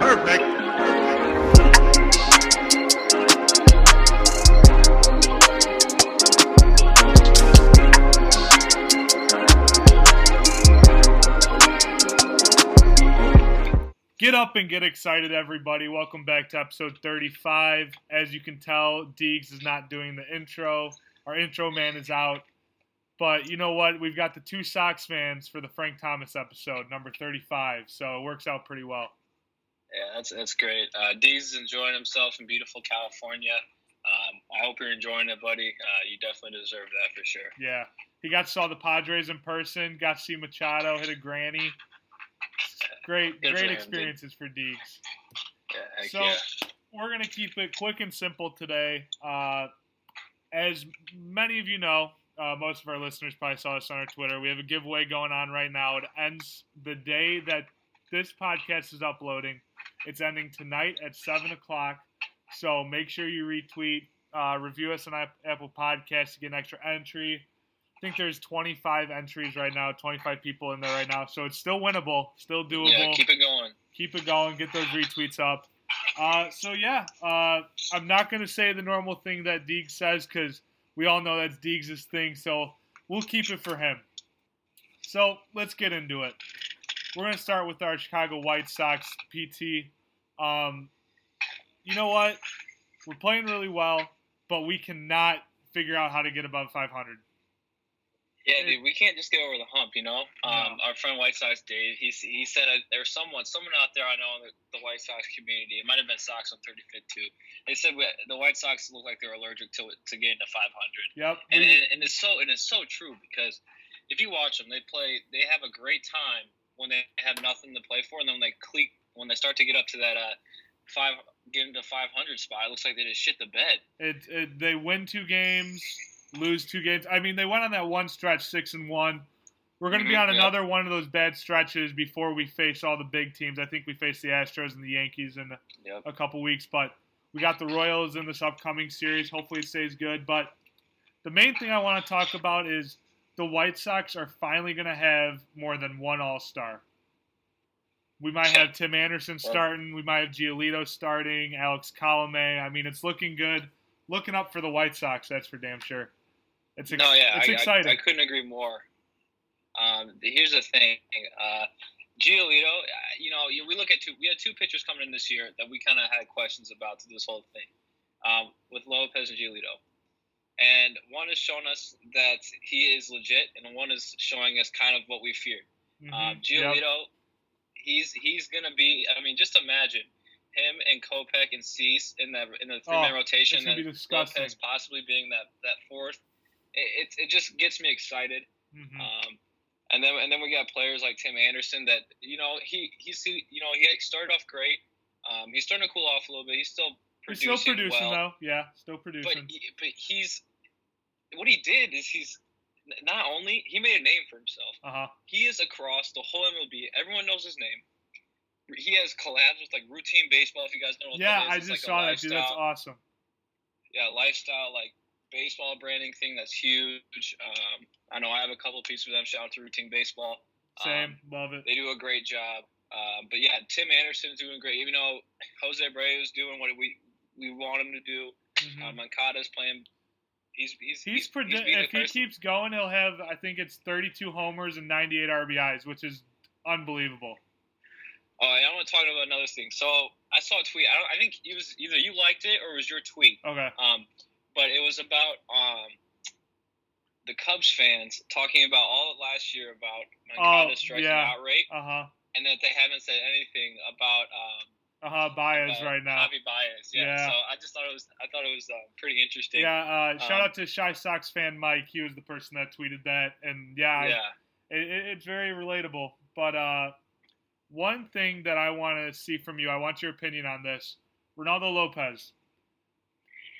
Perfect. Get up and get excited, everybody. Welcome back to episode 35. As you can tell, Deegs is not doing the intro. Our intro man is out. But you know what? We've got the two Sox fans for the Frank Thomas episode, number 35. So it works out pretty well. Yeah, that's that's great. Uh, enjoying himself in beautiful California. Um, I hope you're enjoying it, buddy. Uh, you definitely deserve that for sure. Yeah. He got to saw the Padres in person, got to see Machado hit a granny. Great, Good for great him, dude. experiences for Deegs. Yeah, So yeah. we're gonna keep it quick and simple today. Uh, as many of you know, uh, most of our listeners probably saw this on our Twitter. We have a giveaway going on right now. It ends the day that this podcast is uploading. It's ending tonight at seven o'clock. So make sure you retweet, uh, review us on Apple Podcasts to get an extra entry. I think there's 25 entries right now, 25 people in there right now. So it's still winnable, still doable Yeah, keep it going. keep it going, get those retweets up. Uh, so yeah, uh, I'm not gonna say the normal thing that Deegs says because we all know that's Deegs' thing. So we'll keep it for him. So let's get into it. We're gonna start with our Chicago White Sox PT. Um, you know what? We're playing really well, but we cannot figure out how to get above 500. Yeah, dude, we can't just get over the hump, you know. Um, No. Our friend White Sox Dave, he he said uh, there's someone someone out there I know in the, the White Sox community. It might have been Sox on 35th too. They said we, the White Sox look like they're allergic to to getting to 500. Yep. and, and, and it's so and it's so true because if you watch them, they play they have a great time when they have nothing to play for, and then when they click when they start to get up to that uh five get into five hundred spot, it looks like they just shit the bed. It, it they win two games, lose two games. I mean, they went on that one stretch six and one. We're going to be Mhm, on yeah. another one of those bad stretches before we face all the big teams. I think we face the Astros and the Yankees in Yep. a couple weeks, but we got the Royals in this upcoming series. Hopefully, it stays good. But the main thing I want to talk about is the White Sox are finally going to have more than one All Star. We might have Tim Anderson starting. We might have Giolito starting. Alex Colome. I mean, it's looking good. Looking up for the White Sox. That's for damn sure. It's ex- no, yeah, it's I, exciting. I, I couldn't agree more. Um, here's the thing, uh, Giolito. uh, You know, we look at two. We had two pitchers coming in this year that we kind of had questions about to this whole thing, um, with Lopez and Giolito. And one is showing us that he is legit, and one is showing us kind of what we feared. Mhm. Um, Yep. Giolito, he's he's gonna be. I mean, just imagine him and Kopech and Cease in that in the three man Oh, rotation, and be disgusting. Lopez possibly being that that fourth. It, it, it just gets me excited. Mhm. Um, and then and then we got players like Tim Anderson that you know he he's you know he started off great. Um, he's starting to cool off a little bit. He's still producing, He's still producing well, though. Yeah, still but producing. he, but he's what he did is he's not only he made a name for himself. Uh huh. He is across the whole MLB. Everyone knows his name. He has collabs with like routine baseball. If you guys know what Yeah, that is, I just like saw that, dude. That's awesome. yeah, lifestyle like baseball branding thing that's huge. Um, I know I have a couple pieces of them. Shout out to Routine Baseball. Same. Um, Love it. they do a great job. Um, but yeah, Tim Anderson's doing great. Even though Jose Abreu is doing what we we want him to do. Mhm. Uh, Moncada's playing. He's he's He's, predi- the if he keeps going, he'll have I think it's 32 homers and 98 RBIs, which is unbelievable. Oh, and I want to talk about another thing. So I saw a tweet. I, don't, I think it was either you liked it or it was your tweet. Okay. Um, but it was about um, the Cubs fans talking about all of last year about Moncada's Oh, striking yeah. out rate, Uh huh. and that they haven't said anything about um, Uh huh. Baez about right now. Javi Baez. Yeah. Yeah. So I just thought it was I thought it was uh, pretty interesting. Yeah. Uh, shout Um, out to Shy Sox fan Mike. He was the person that tweeted that, and yeah, Yeah. it, it- it's very relatable. But uh, one thing that I want to see from you, I want your opinion on this. Reynaldo Lopez.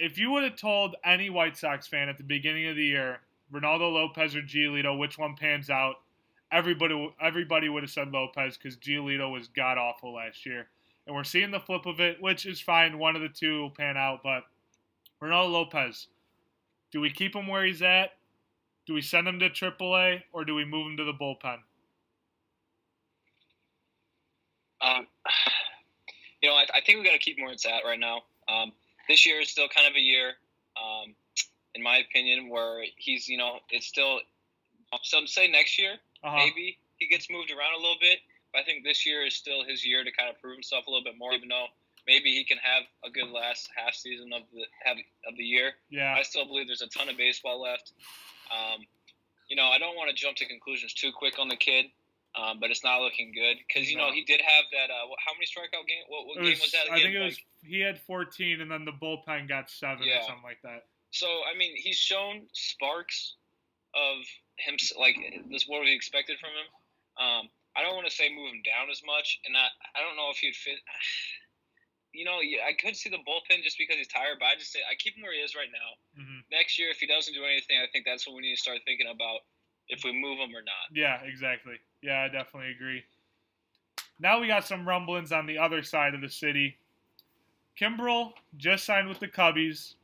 If you would have told any White Sox fan at the beginning of the year, Reynaldo Lopez or Giolito, which one pans out, everybody everybody would have said Lopez because Giolito was god awful last year. And we're seeing the flip of it, which is fine. One of the two will pan out, but Reynaldo Lopez, do we keep him where he's at? Do we send him to AAA or do we move him to the bullpen? Um, you know, I, I think we got to keep Moritz at right now. Um, this year is still kind of a year, um, in my opinion, where he's, you know, it's still. Some say next year, uh-huh. maybe he gets moved around a little bit. I think this year is still his year to kind of prove himself a little bit more, even though maybe he can have a good last half season of the have, of the year. Yeah, I still believe there's a ton of baseball left. Um, you know, I don't want to jump to conclusions too quick on the kid. Um, but it's not looking good because you know he did have that. Uh, how many strikeout game? What, what was, game was that? Again? I think it was he had 14, and then the bullpen got seven yeah. or something like that. So I mean, he's shown sparks of him, like this what we expected from him. Um, I don't want to say move him down as much, and I I don't know if he'd fit. You know, I could see the bullpen just because he's tired, but I just say I keep him where he is right now. Mm-hmm. Next year, if he doesn't do anything, I think that's what we need to start thinking about if we move him or not. Yeah, exactly. Yeah, I definitely agree. Now we got some rumblings on the other side of the city. Kimbrel just signed with the Cubbies.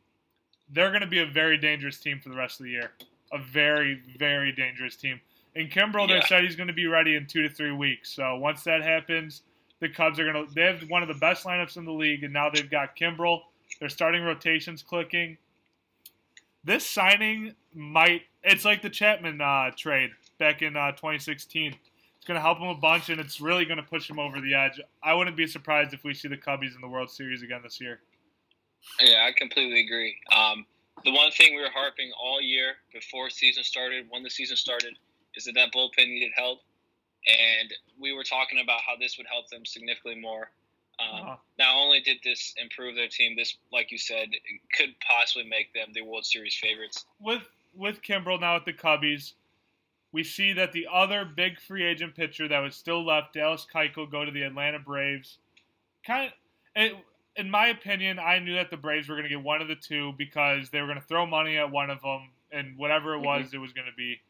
They're going to be a very dangerous team for the rest of the year. A very, very dangerous team. And Kimbrel, yeah. they said he's going to be ready in two to three weeks. So once that happens, the Cubs are going to. They have one of the best lineups in the league, and now they've got Kimbrel. They're starting rotations clicking. This signing might. It's like the Chapman uh, trade back in uh, 2016. It's going to help him a bunch, and it's really going to push him over the edge. I wouldn't be surprised if we see the Cubbies in the World Series again this year. Yeah, I completely agree. Um, the one thing we were harping all year before season started, when the season started, is that that bullpen needed help, and we were talking about how this would help them significantly more. Um, uh-huh. Not only did this improve their team, this, like you said, could possibly make them the World Series favorites. With with Kimbrel now at the Cubbies, we see that the other big free agent pitcher that was still left, Dallas Keuchel, go to the Atlanta Braves. Kind of, it, in my opinion, I knew that the Braves were going to get one of the two because they were going to throw money at one of them, and whatever it was, mm-hmm. it was going to be.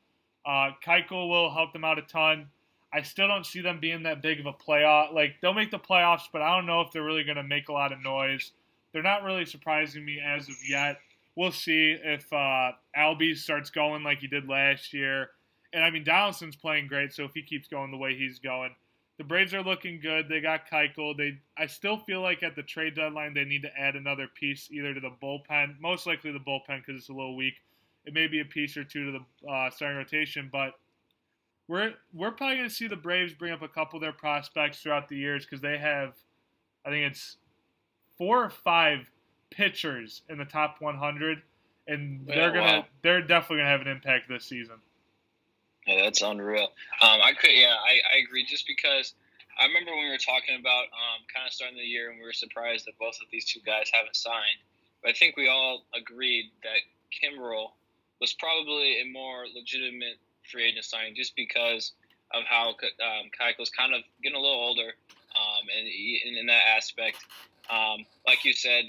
Uh, Keuchel will help them out a ton. I still don't see them being that big of a playoff. Like they'll make the playoffs, but I don't know if they're really going to make a lot of noise. They're not really surprising me as of yet. We'll see if uh, Albie starts going like he did last year. And I mean, Donaldson's playing great, so if he keeps going the way he's going, the Braves are looking good. They got Keuchel. They, I still feel like at the trade deadline they need to add another piece, either to the bullpen, most likely the bullpen because it's a little weak. It may be a piece or two to the uh, starting rotation, but we're we're probably going to see the Braves bring up a couple of their prospects throughout the years because they have, I think it's four or five pitchers in the top 100, and they're gonna wow. they're definitely gonna have an impact this season. Yeah, that's unreal. Um, I could, yeah, I, I agree. Just because I remember when we were talking about um, kind of starting the year, and we were surprised that both of these two guys haven't signed. But I think we all agreed that Kimbrel was probably a more legitimate free agent signing, just because of how um, was kind of getting a little older, um, and in, in that aspect, um, like you said,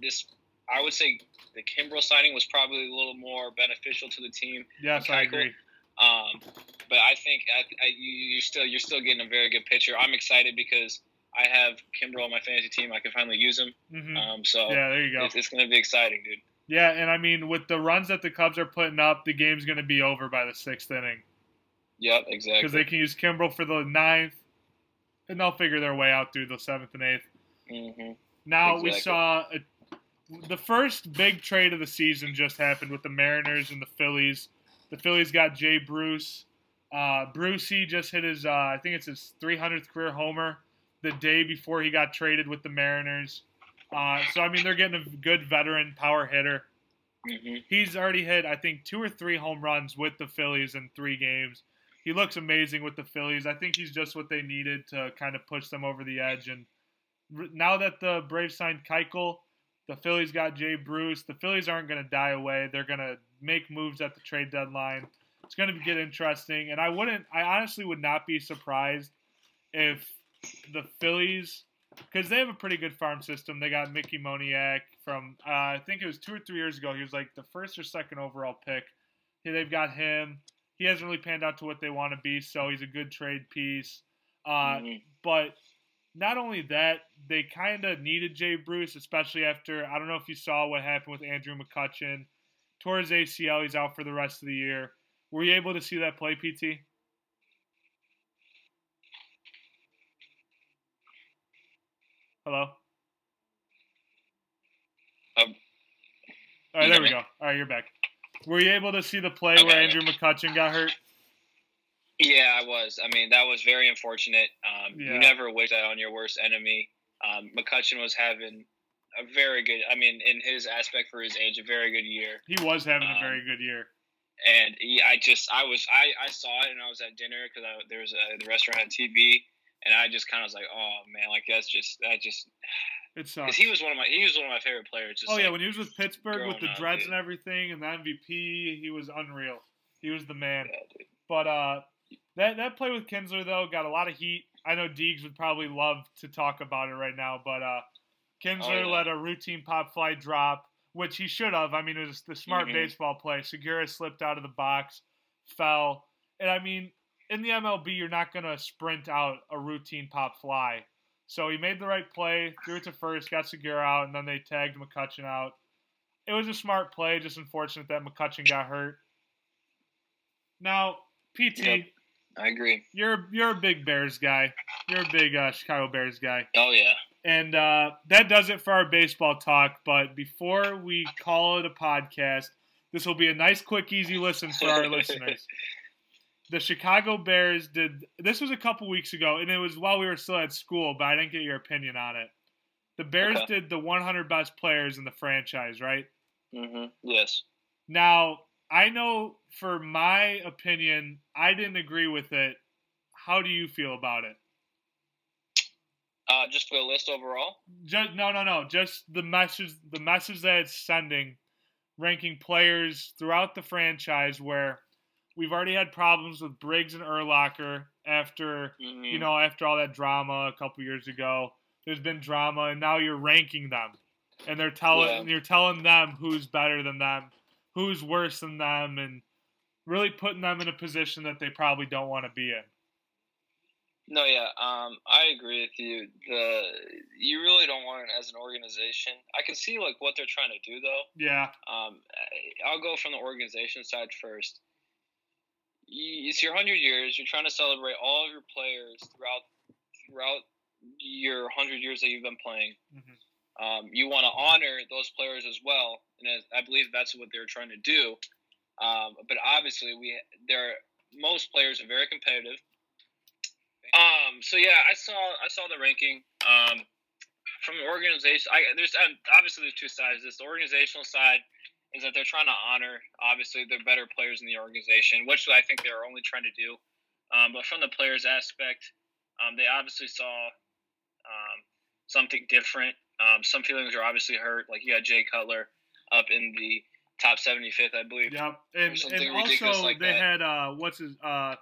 this I would say the Kimbrel signing was probably a little more beneficial to the team. Yes, I agree. Um, but I think I, I, you, are still you're still getting a very good pitcher. I'm excited because I have Kimbrel on my fantasy team. I can finally use him. Mm-hmm. Um, so yeah, there you go. It's, it's going to be exciting, dude. Yeah, and I mean, with the runs that the Cubs are putting up, the game's going to be over by the sixth inning. Yep, exactly. Because they can use Kimbrel for the ninth, and they'll figure their way out through the seventh and 8th mm-hmm. Now exactly. we saw a, the first big trade of the season just happened with the Mariners and the Phillies. The Phillies got Jay Bruce. Uh, Brucey just hit his, uh, I think it's his 300th career homer the day before he got traded with the Mariners. Uh, so I mean, they're getting a good veteran power hitter. Mm-hmm. He's already hit, I think, two or three home runs with the Phillies in three games. He looks amazing with the Phillies. I think he's just what they needed to kind of push them over the edge. And now that the Braves signed Keuchel, the Phillies got Jay Bruce. The Phillies aren't going to die away. They're going to make moves at the trade deadline. It's going to get interesting, and I wouldn't. I honestly would not be surprised if the Phillies, because they have a pretty good farm system. They got Mickey Moniak from uh, I think it was two or three years ago. He was like the first or second overall pick. They've got him. He hasn't really panned out to what they want to be, so he's a good trade piece. Uh, mm-hmm. But not only that, they kind of needed Jay Bruce, especially after I don't know if you saw what happened with Andrew McCutchen tore his ACL. He's out for the rest of the year. Were you able to see that play, PT? Hello. Um, All right, there we go. All right, you're back. Were you able to see the play Okay. where Andrew McCutchen got hurt? Yeah, I was. I mean, that was very unfortunate. Um, Yeah. You never wish that on your worst enemy. Um, McCutchen was having a very good. I mean, in his aspect for his age, a very good year. He was having a Um, very good year. And he, I just, I was, I, I saw it, and I was at dinner because there was a, the restaurant had TV, and I just kind of was like, oh man, like that's just, that just, It because sucks. he was one of my, he was one of my favorite players. Just Oh yeah, like, when he was with Pittsburgh with the up, dreads dude. and everything and the MVP, he was unreal. He was the man. yeah. But uh, that that play with Kinsler though got a lot of heat. I know Deegs would probably love to talk about it right now, but uh, Kinsler Oh, yeah. let a routine pop fly drop, which he should have. I mean, it was the smart Mhm. baseball play. Segura slipped out of the box, fell, and I mean, in the MLB, you're not gonna sprint out a routine pop fly. So he made the right play, threw it to first, got Segura out, and then they tagged McCutchen out. It was a smart play, just unfortunate that McCutchen got hurt. Now, PT, Yep. I agree. you're you're a big Bears guy. You're a big uh, Chicago Bears guy, Oh yeah. and uh, that does it for our baseball talk. But before we call it a podcast, this will be a nice, quick, easy listen for our listeners. The Chicago Bears did this was a couple weeks ago, and it was while we were still at school, but I didn't get your opinion on it. The Bears Okay. did the 100 best players in the franchise, right? Mm-hmm. Yes. Now, I know for my opinion, I didn't agree with it. How do you feel about it? Uh, just for the list overall. Just no, no, no. Just the message, the message that it's sending, ranking players throughout the franchise. Where we've already had problems with Briggs and Urlacher after Mhm. you know after all that drama a couple years ago. There's been drama, and now you're ranking them, and they're telling Yeah. you're telling them who's better than them, who's worse than them, and really putting them in a position that they probably don't want to be in. No, yeah, um, I agree with you. The you really don't want it as an organization. I can see like what they're trying to do though. Yeah, Um, I'll go from the organization side first. It's your hundred years. You're trying to celebrate all of your players throughout throughout your hundred years that you've been playing. Mhm. Um, you want to honor those players as well, and I believe that's what they're trying to do. Um, but obviously, we there most players are very competitive. Um, so yeah, I saw I saw the ranking. Um, from the organization, I there's um, obviously there's two sides. This the organizational side is that they're trying to honor obviously the better players in the organization, which I think they're only trying to do. Um, but from the players aspect, um, they obviously saw um, something different. Um, some feelings are obviously hurt. Like you got Jay Cutler up in the top 75th, I believe. Yep, and, and also like they that. had uh, what's his uh,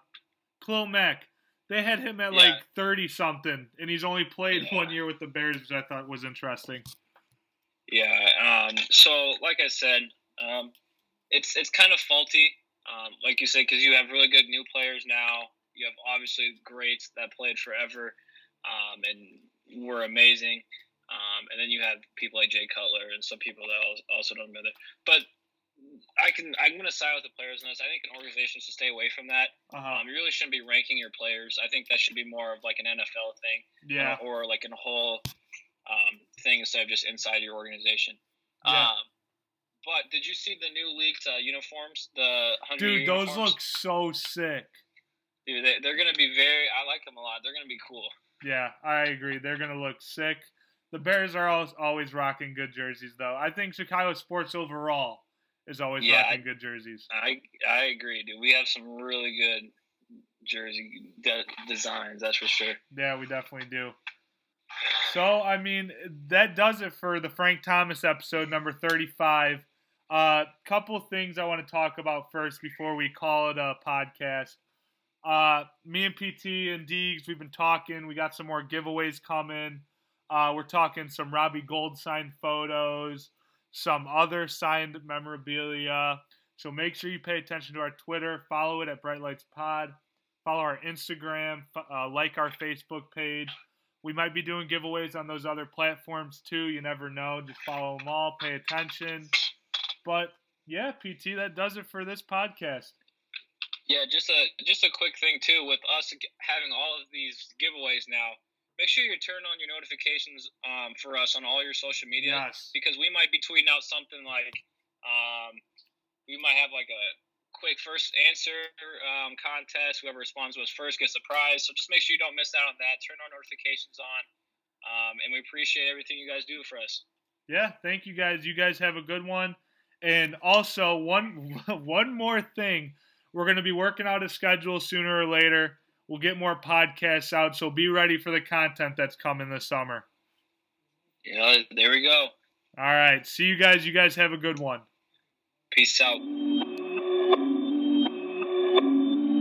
Mack. They had him at Yeah. like thirty something, and he's only played Yeah. one year with the Bears, which I thought was interesting. Yeah. Um, so, like I said, um, it's it's kind of faulty, um, like you said, because you have really good new players now. You have obviously greats that played forever um, and were amazing. Um, and then you have people like Jay Cutler and some people that also don't matter. But I can I'm going to side with the players on this. I think an organization should stay away from that. Uh-huh. Um, you really shouldn't be ranking your players. I think that should be more of like an NFL thing yeah, uh, or like a whole um, thing instead of just inside your organization. Yeah. Um, but did you see the new leaked uh, uniforms? The dude, those look so sick. Dude, they, they're gonna be very. I like them a lot. They're gonna be cool. Yeah, I agree. They're gonna look sick. The Bears are always, always rocking good jerseys, though. I think Chicago sports overall is always Yeah, rocking good jerseys. I I agree, dude. We have some really good jersey de- designs. That's for sure. Yeah, we definitely do. So, I mean, that does it for the Frank Thomas episode number 35. A uh, couple things I want to talk about first before we call it a podcast. Uh, me and PT and Deegs, we've been talking. We got some more giveaways coming. Uh, we're talking some Robbie Gold signed photos, some other signed memorabilia. So make sure you pay attention to our Twitter. Follow it at Bright Lights Pod. Follow our Instagram. Uh, like our Facebook page. We might be doing giveaways on those other platforms too. You never know. Just follow them all. Pay attention. But yeah, PT, that does it for this podcast. Yeah, just a just a quick thing too with us having all of these giveaways now. make sure you turn on your notifications um, for us on all your social media Yes. because we might be tweeting out something like um, we might have like a quick first answer um, contest. Whoever responds to us first gets a prize. So just make sure you don't miss out on that. Turn our notifications on, um, and we appreciate everything you guys do for us. Yeah, thank you guys. You guys have a good one. And also one one more thing. We're going to be working out a schedule sooner or later. We'll get more podcasts out, so be ready for the content that's coming this summer. Yeah, there we go. All right. See you guys. You guys have a good one. Peace out.